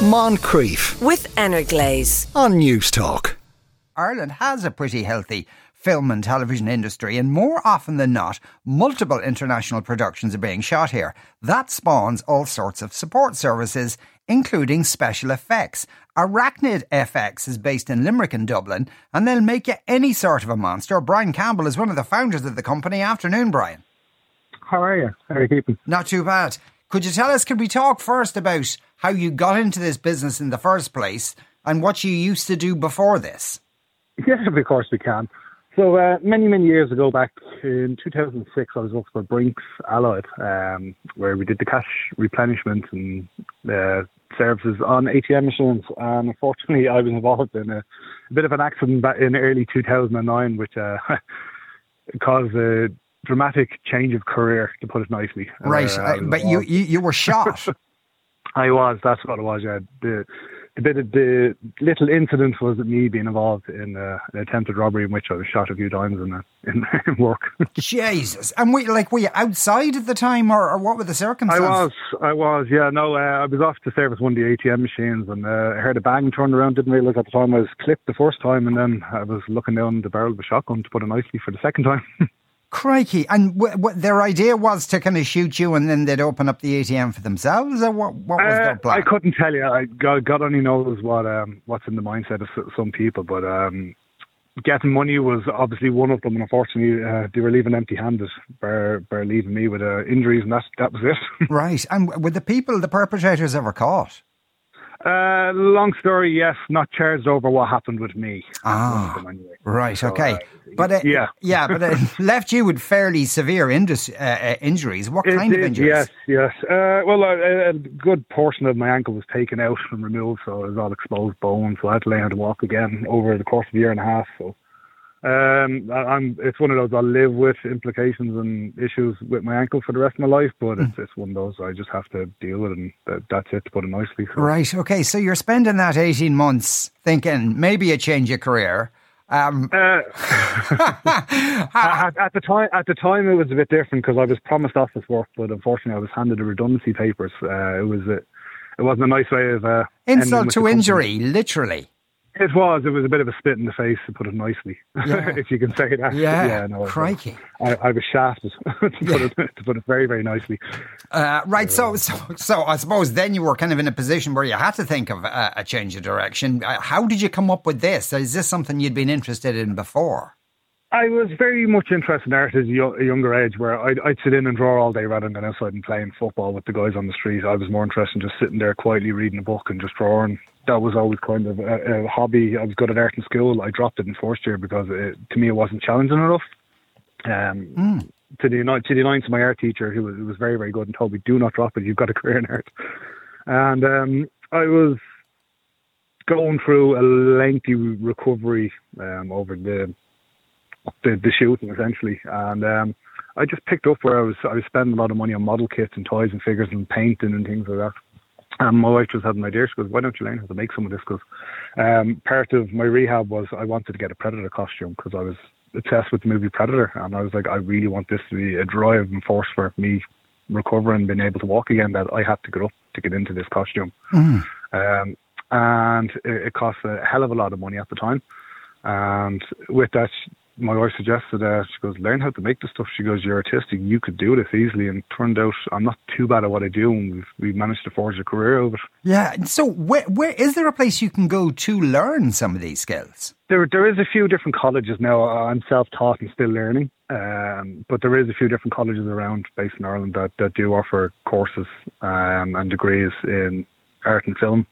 Moncrieff with Energlaze. on Newstalk. Ireland has a pretty healthy film and television industry, and more often than not, multiple international productions are being shot here. That spawns all sorts of support services, including special effects. Arachnid FX is based in Limerick and Dublin, and they'll make you any sort of a monster. Bryan Campbell is one of the founders of the company. Afternoon, Bryan. How are you? How are you keeping? Not too bad. Could you tell us, could we talk first about how you got into this business in the first place and what you used to do before this? Yeah, of course we can. So uh, many, many years ago, back in 2006, I was working for Brinks Allied, um, where we did the cash replenishment and uh, services on ATM machines. And unfortunately, I was involved in a, a bit of an accident back in early 2009, which uh, caused a dramatic change of career, to put it nicely. Right, Uh, but you, you you were shot. I was. That's what it was. Yeah, the the bit of the little incident was me being involved in uh, an attempted robbery in which I was shot a few times in uh, in, in work. Jesus, and we like were you outside at the time, or, or what were the circumstances? I was. I was. Yeah. No. Uh, I was off to service one of the ATM machines, and uh, I heard a bang turn around. Didn't realise at the time I was clipped the first time, and then I was looking down the barrel of a shotgun to put it nicely for the second time. Crikey! And w- w- their idea was to kind of shoot you, and then they'd open up the ATM for themselves, or what? What was Uh, their plan? I couldn't tell you. I, God, God only knows what um, what's in the mindset of some people, but um, getting money was obviously one of them. And unfortunately, uh, they were leaving empty-handed, bar, bar leaving me with uh, injuries, and that that was it. Right, and were the people, the perpetrators, ever caught? uh, long story, yes, not charged over what happened with me. Ah, One of them anyway. Right, So, okay, uh, but uh, yeah. yeah, but it left you with fairly severe indus- uh, uh, injuries. What It kind of injuries? Yes, yes. Uh, well, a, a good portion of my ankle was taken out and removed, so it was all exposed bone. So I had to learn how to walk again over the course of a year and a half. So um, I, I'm. It's one of those I'll live with implications and issues with my ankle for the rest of my life. But Hmm. it's, it's one of those I just have to deal with, and that, that's it. To put it nicely. So. Right. Okay. So you're spending that 18 months thinking maybe a change of career. Um, Uh, at, at the time, at the time, it was a bit different because I was promised office work, but unfortunately, I was handed the redundancy papers. Uh, it was a, it wasn't a nice way of uh, insult to injury, literally. It was. It was a bit of a spit in the face, to put it nicely, Yeah. if you can say that. Yeah. no, it was- Crikey. I, I was shafted, to, put it, to put it very, very nicely. Uh, right. So, so, so I suppose then you were kind of in a position where you had to think of a, a change of direction. Uh, how did you come up with this? Is this something you'd been interested in before? I was very much interested in art at a a younger age, where I'd, I'd sit in and draw all day rather than going outside and playing football with the guys on the street. I was more interested in just sitting there quietly reading a book and just drawing. That was always kind of a, a hobby. I was good at art in school. I dropped it in first year because it, to me it wasn't challenging enough. Um, To the to the annoyance of my art teacher, who was, was very very good and told me, "Do not drop it. You've got a career in art." And um, I was going through a lengthy recovery um, over the the, the shooting essentially, and um, I just picked up where I was. I was spending a lot of money on model kits and toys and figures and painting and things like that. And my wife just had an idea. She goes, "Why don't you learn how to make some of this?" Because um, part of my rehab was I wanted to get a predator costume because I was obsessed with the movie Predator, and I was like, I really want this to be a driving force for me recovering, and being able to walk again. That I had to get up to get into this costume, um, and it, it cost a hell of a lot of money at the time. And with that, my wife suggested, uh, she goes, learn how to make the stuff. She goes, you're artistic, you could do this easily. And turned out I'm not too bad at what I do, and we've, we've managed to forge a career over it. Yeah. So, where, where is there a place you can go to learn some of these skills? There, there is a few different colleges now. I'm self-taught and still learning, um, but there is a few different colleges around, based in Ireland, that, that do offer courses um, and degrees in art and film.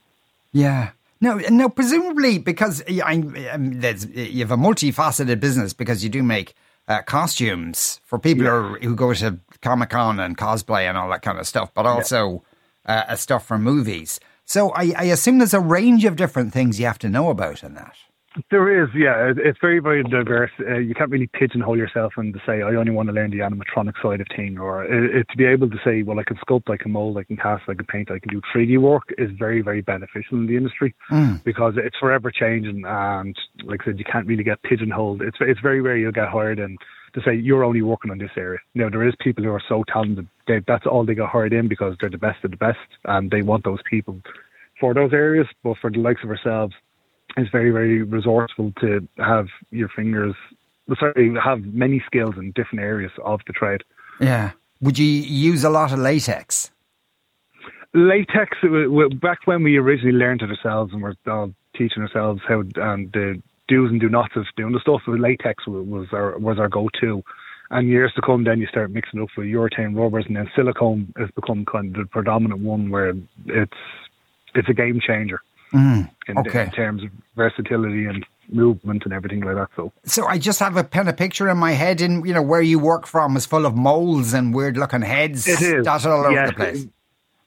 Yeah. No, no. Presumably, because y- I, um, you have a multifaceted business because you do make uh, costumes for people who, who go to Comic Con and cosplay and all that kind of stuff, but also uh, uh, stuff for movies. So I, I assume there's a range of different things you have to know about in that. There is, yeah. It's very, very diverse. Uh, you can't really pigeonhole yourself and to say, I only want to learn the animatronic side of thing, or it, it, to be able to say, well, I can sculpt, I can mold, I can cast, I can paint, I can do 3D work is very, very beneficial in the industry hmm. because it's forever changing. And like I said, you can't really get pigeonholed. It's it's very rare you'll get hired and to say you're only working on this area. Now there is people who are so talented, they, that's all they got hired in because they're the best of the best, and they want those people for those areas, but for the likes of ourselves, it's very, very resourceful to have your fingers, sorry, have many skills in different areas of the trade. Yeah. Would you use a lot of latex? Latex, back when we originally learned it ourselves and were all teaching ourselves how and the do's and do nots of doing the stuff, latex was our was our go to. And years to come, then you start mixing up with urethane rubbers, and then silicone has become kind of the predominant one where it's it's a game changer mm, in, okay. in terms of versatility and movement and everything like that. So, so I just have a kind of picture in my head, and you know where you work from is full of molds and weird looking heads it is dotted all over the place.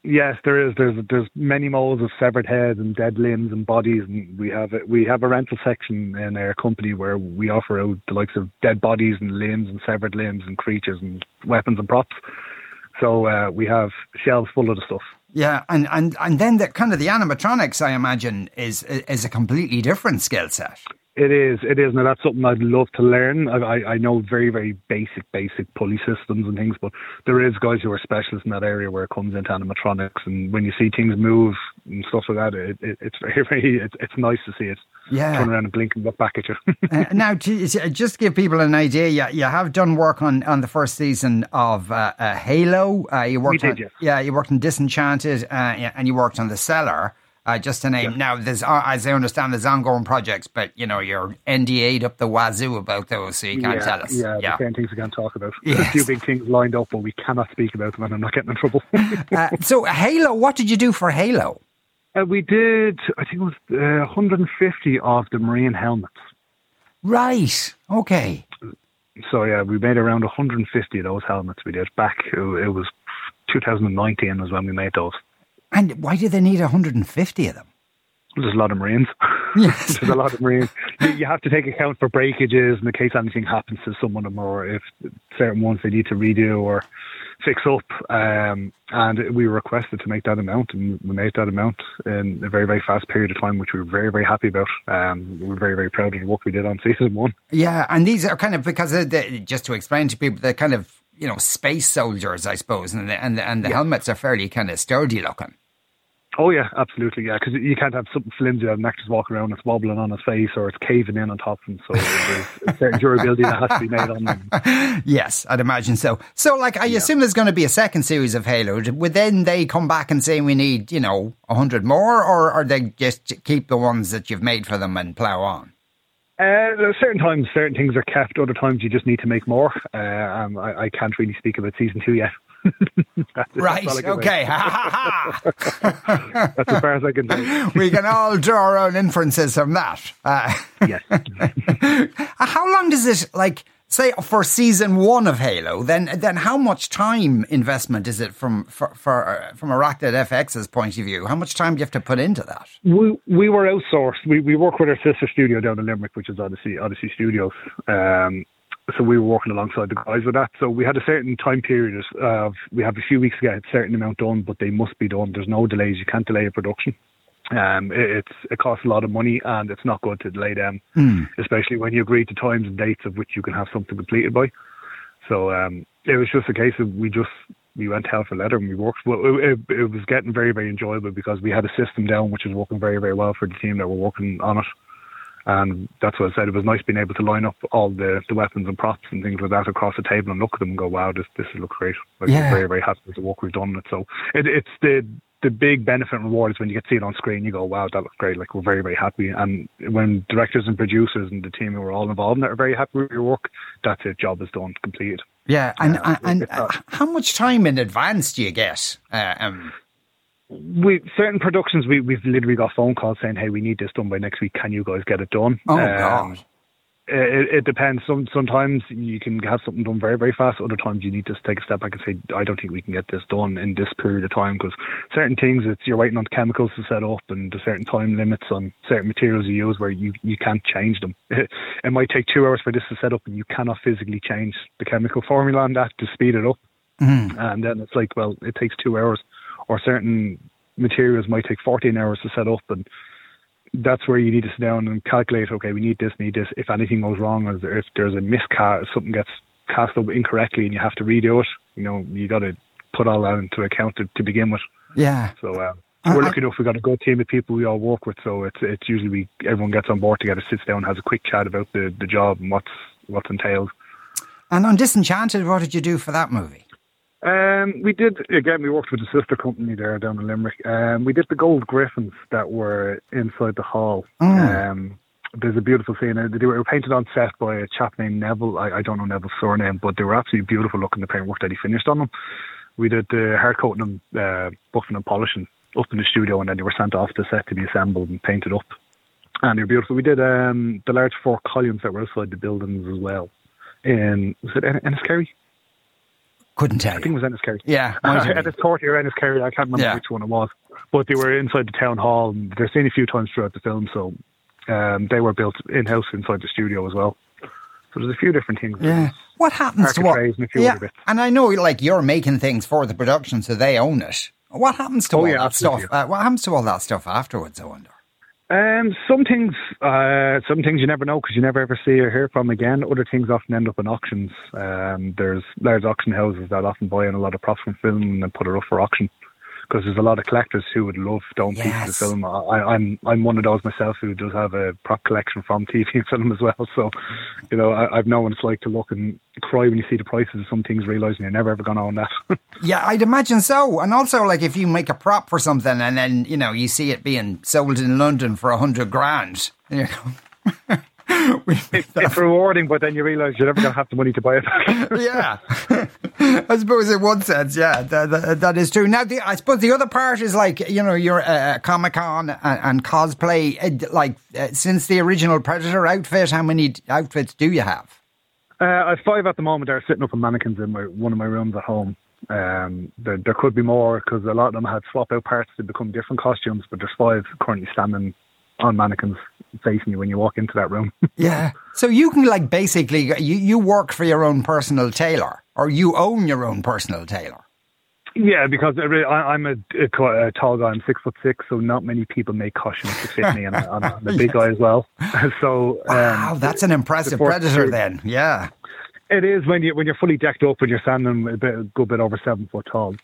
Yes, there is. There's there's many molds of severed heads and dead limbs and bodies, and we have a, we have a rental section in our company where we offer out the likes of dead bodies and limbs and severed limbs and creatures and weapons and props. So uh, we have shelves full of the stuff. Yeah, and and and then the kind of the animatronics, I imagine, is is a completely different skill set. It is, it is. Now that's something I'd love to learn. I, I, know very, very basic, basic pulley systems and things, but there is guys who are specialists in that area where it comes into animatronics, and when you see things move and stuff like that, it, it, it's very, very, it's, it's nice to see it. Yeah. Turn around and blink and look back at you. uh, now, to, just give people an idea, you, you have done work on, on the first season of uh, uh, Halo. Uh, you worked did, on, yes. yeah, you worked on Disenchanted, uh, and you worked on The Cellar. Uh, just to name. Yeah. Now, there's, uh, as I understand, there's ongoing projects, but you know you're NDA'd up the wazoo about those, so you can't yeah, tell us. Yeah, yeah. the things we can't talk about. Yes. There's a few big things lined up, but we cannot speak about them, and I'm not getting in trouble. uh, so, Halo, what did you do for Halo? Uh, we did, I think it was uh, 150 of the marine helmets. Right. Okay. So yeah, we made around 150 of those helmets. We did back. It, it was 2019 was when we made those. And why do they need 150 of them? There's a lot of Marines. Yes. There's a lot of Marines. You, you, have to take account for breakages in the case anything happens to some of them, or if certain ones they need to redo or fix up. Um, and we were requested to make that amount, and we made that amount in a very, very fast period of time, which we were very, very happy about. Um, we were very, very proud of the work we did on season one. Yeah, and these are kind of because the, just to explain to people, they're kind of you know space soldiers, I suppose, and the, and the, and the Yeah. helmets are fairly kind of sturdy looking. Oh yeah, absolutely, yeah. Because you can't have something flimsy that an actor's walking around, it's wobbling on his face, or it's caving in on top of him. So there's a certain durability that has to be made on them. yes, I'd imagine so. So, like, I assume there's going to be a second series of Halo. Would then they come back and say we need, you know, a hundred more, or or they just keep the ones that you've made for them and plow on? Uh, there are certain times certain things are kept, other times you just need to make more. Uh, um, I, I can't really speak about season two yet. Right. that's all I can say. Okay. Ha ha ha. That's as far as I can do. we can all draw our own inferences from that. Uh, Yes. how long does it like? Say for season one of Halo, then then how much time investment is it from for, for uh, from Arachnid FX's point of view? How much time do you have to put into that? we we were outsourced. We we work with our sister studio down in Limerick, which is Odyssey Odyssey Studios. Um, so we were working alongside the guys with that. So we had a certain time period of we have a few weeks to get a certain amount done, but they must be done. There's no delays. You can't delay a production. Um, it, it's it costs a lot of money, and it's not good to delay them, especially when you agree to times and dates of which you can have something completed by. So um, it was just a case of we just we went hell for leather and we worked. Well, it, it, it was getting very very enjoyable because we had a system down which was working very very well for the team that were working on it. And that's what I said. It was nice being able to line up all the, the weapons and props and things like that across the table and look at them and go, "Wow, this this looks great." Like Yeah. very very happy with the work we've done on it. So it, it's the the big benefit and reward is when you get to see it on screen. You go, "Wow, that looks great!" Like we're very very happy. And when directors and producers and the team who are all involved in it are very happy with your work, that's it. Job is done, completed. Yeah, and Yeah, and, uh, how much time in advance do you get? Uh, um, we certain productions we we've literally got phone calls saying, "Hey, we need this done by next week. Can you guys get it done?" oh Um, God, It, it depends. Some sometimes you can have something done very very fast. Other times you need to take a step back and say, "I don't think we can get this done in this period of time." Because certain things, it's you're waiting on chemicals to set up, and there's certain time limits on certain materials you use where you you can't change them. it might take two hours for this to set up, and you cannot physically change the chemical formula on that to speed it up. And then it's like, well, it takes two hours, or certain materials might take 14 hours to set up, and that's where you need to sit down and calculate. Okay, we need this, need this. If anything goes wrong, or if there's a miscast, something gets cast up incorrectly, and you have to redo it, you know, you got to put all that into account to, to begin with. yeah. So uh, we're lucky enough we got a good team of people we all work with, so it's it's usually we everyone gets on board together, sits down, has a quick chat about the, the job and what's what's entailed. And on Disenchanted, what did you do for that movie? Um, we did again. We worked with a sister company there down in Limerick. Um, we did the gold griffins that were inside the hall. Mm. Um, there's a beautiful scene. Uh, they were painted on set by a chap named Neville. I, I don't know Neville's surname, but they were absolutely beautiful looking. The paintwork that he finished on them. We did the hair coating them, uh, buffing and polishing up in the studio, and then they were sent off to set to be assembled and painted up. And they were beautiful. We did um, the large four columns that were outside the buildings as well. In was it Enniskerry? Couldn't tell. I think it was Enniskerry. Yeah, Enniscorthy or Enniskerry. I can't remember yeah. which one it was. But they were inside the town hall. And they're seen a few times throughout the film, so um, they were built in house inside the studio as well. So there's a few different things. Yeah. What happens to what? And yeah. And I know, like you're making things for the production, so they own it. What happens to oh, all yeah, that stuff? Uh, what happens to all that stuff afterwards? I wonder. Um, some things, uh, some things you never know because you never ever see or hear from again. Other things often end up in auctions. Um, there's large auction houses that often buy in a lot of props from film and then put it up for auction because there's a lot of collectors who would love Stone yes. pieces of film. I, am I'm, I'm one of those myself who does have a prop collection from TV and film as well. So, you know, I, I've known what it's like to look and cry when you see the prices of some things, realizing you're never ever going to own that. yeah, I'd imagine so. And also, like if you make a prop for something and then you know you see it being sold in London for a hundred grand, you know. it, it's rewarding, but then you realise you're never going to have the money to buy it back. yeah, I suppose in one sense, yeah, that, that, that is true. Now, the, I suppose the other part is like you know your uh, Comic Con and, and, cosplay. Uh, like uh, since the original Predator outfit, how many outfits do you have? Uh, I have five at the moment. They're sitting up in mannequins in my, one of my rooms at home. Um, there, there could be more because a lot of them had swap out parts to become different costumes, but there's five currently standing on mannequins facing you when you walk into that room. yeah. So you can like basically you, you work for your own personal tailor or you own your own personal tailor. Yeah, because I, am a, a, a, tall guy. I'm six foot six, so not many people make costumes to fit me, and I'm, I'm a big guy as well. so um, wow, that's an impressive predator. Then, yeah, it is when you when you're fully decked up and you're standing a bit a good bit over seven foot tall.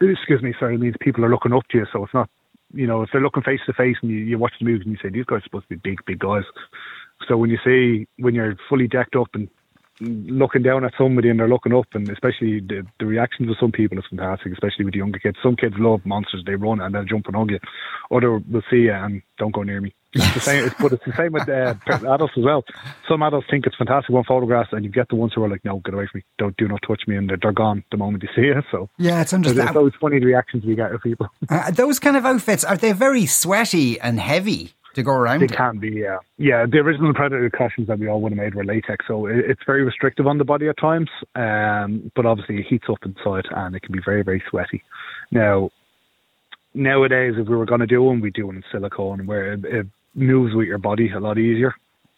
Excuse me, sorry, it means people are looking up to you, so it's not you know, if they're looking face to face and you, you watch the movies and you say these guys are supposed to be big, big guys. So when you see when you're fully decked up and looking down at somebody and they're looking up, and especially the, the reactions of some people is fantastic, especially with the younger kids. Some kids love monsters; they run and they'll jump and hug you. Other will see you and don't go near me. It's the same, but it's the same with uh, adults as well. Some adults think it's fantastic on photographs, and you get the ones who are like, "No, get away from me! Don't do not touch me," and they're, they're gone the moment you see it. So yeah, it's understandable. It's always funny the reactions we get of people. Uh, those kind of outfits are they very sweaty and heavy? to go around. They can be, yeah. Yeah, the original Predator costumes that we all would have made were latex, so it's very restrictive on the body at times. Um, but obviously, it heats up inside and it can be very, very sweaty. Now, nowadays, if we were going to do one, we do one in silicone, where it, it moves with your body a lot easier.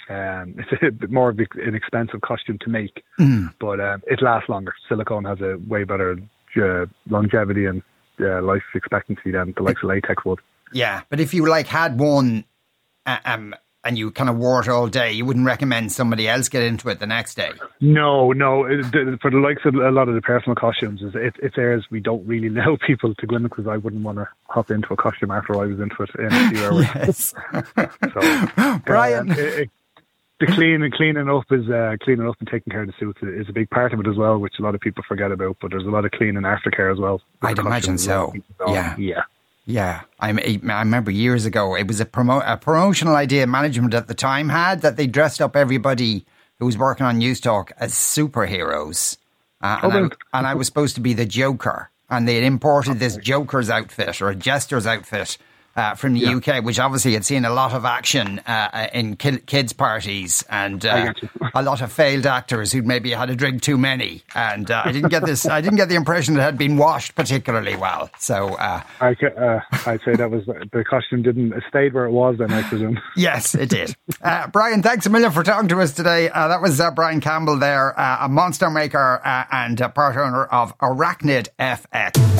Um, it's a bit more of an expensive costume to make, mm. but um, it lasts longer. Silicone has a way better uh, longevity and uh, life expectancy than the likes of latex would. Yeah, but if you like had one um, and you kind of wore it all day, you wouldn't recommend somebody else get into it the next day. No, no. For the likes of a lot of the personal costumes, it, it's airs we don't really allow people to go in because I wouldn't want to hop into a costume after I was into it in a few hours. yes. so, Bryan. Um, it, it, the cleaning, cleaning up is uh, cleaning up and taking care of the suits is a big part of it as well, which a lot of people forget about. But there's a lot of cleaning aftercare as well. I'd imagine so. Yeah, yeah. Yeah, I, I remember years ago it was a promo a promotional idea management at the time had that they dressed up everybody who was working on Newstalk as superheroes, uh, and, oh, I, and I was supposed to be the Joker, and they had imported this Joker's outfit or a jester's outfit uh, from the yeah. UK, which obviously had seen a lot of action uh, in kids' parties and uh, a lot of failed actors who'd maybe had a drink too many. And uh, I didn't get this. I didn't get the impression it had been washed particularly well. So uh, I, uh, I'd say that was the costume didn't stayed where it was. Then I presume. yes, it did. Bryan, thanks a million for talking to us today. that was Bryan Campbell there, a monster maker and part owner of Arachnid FX.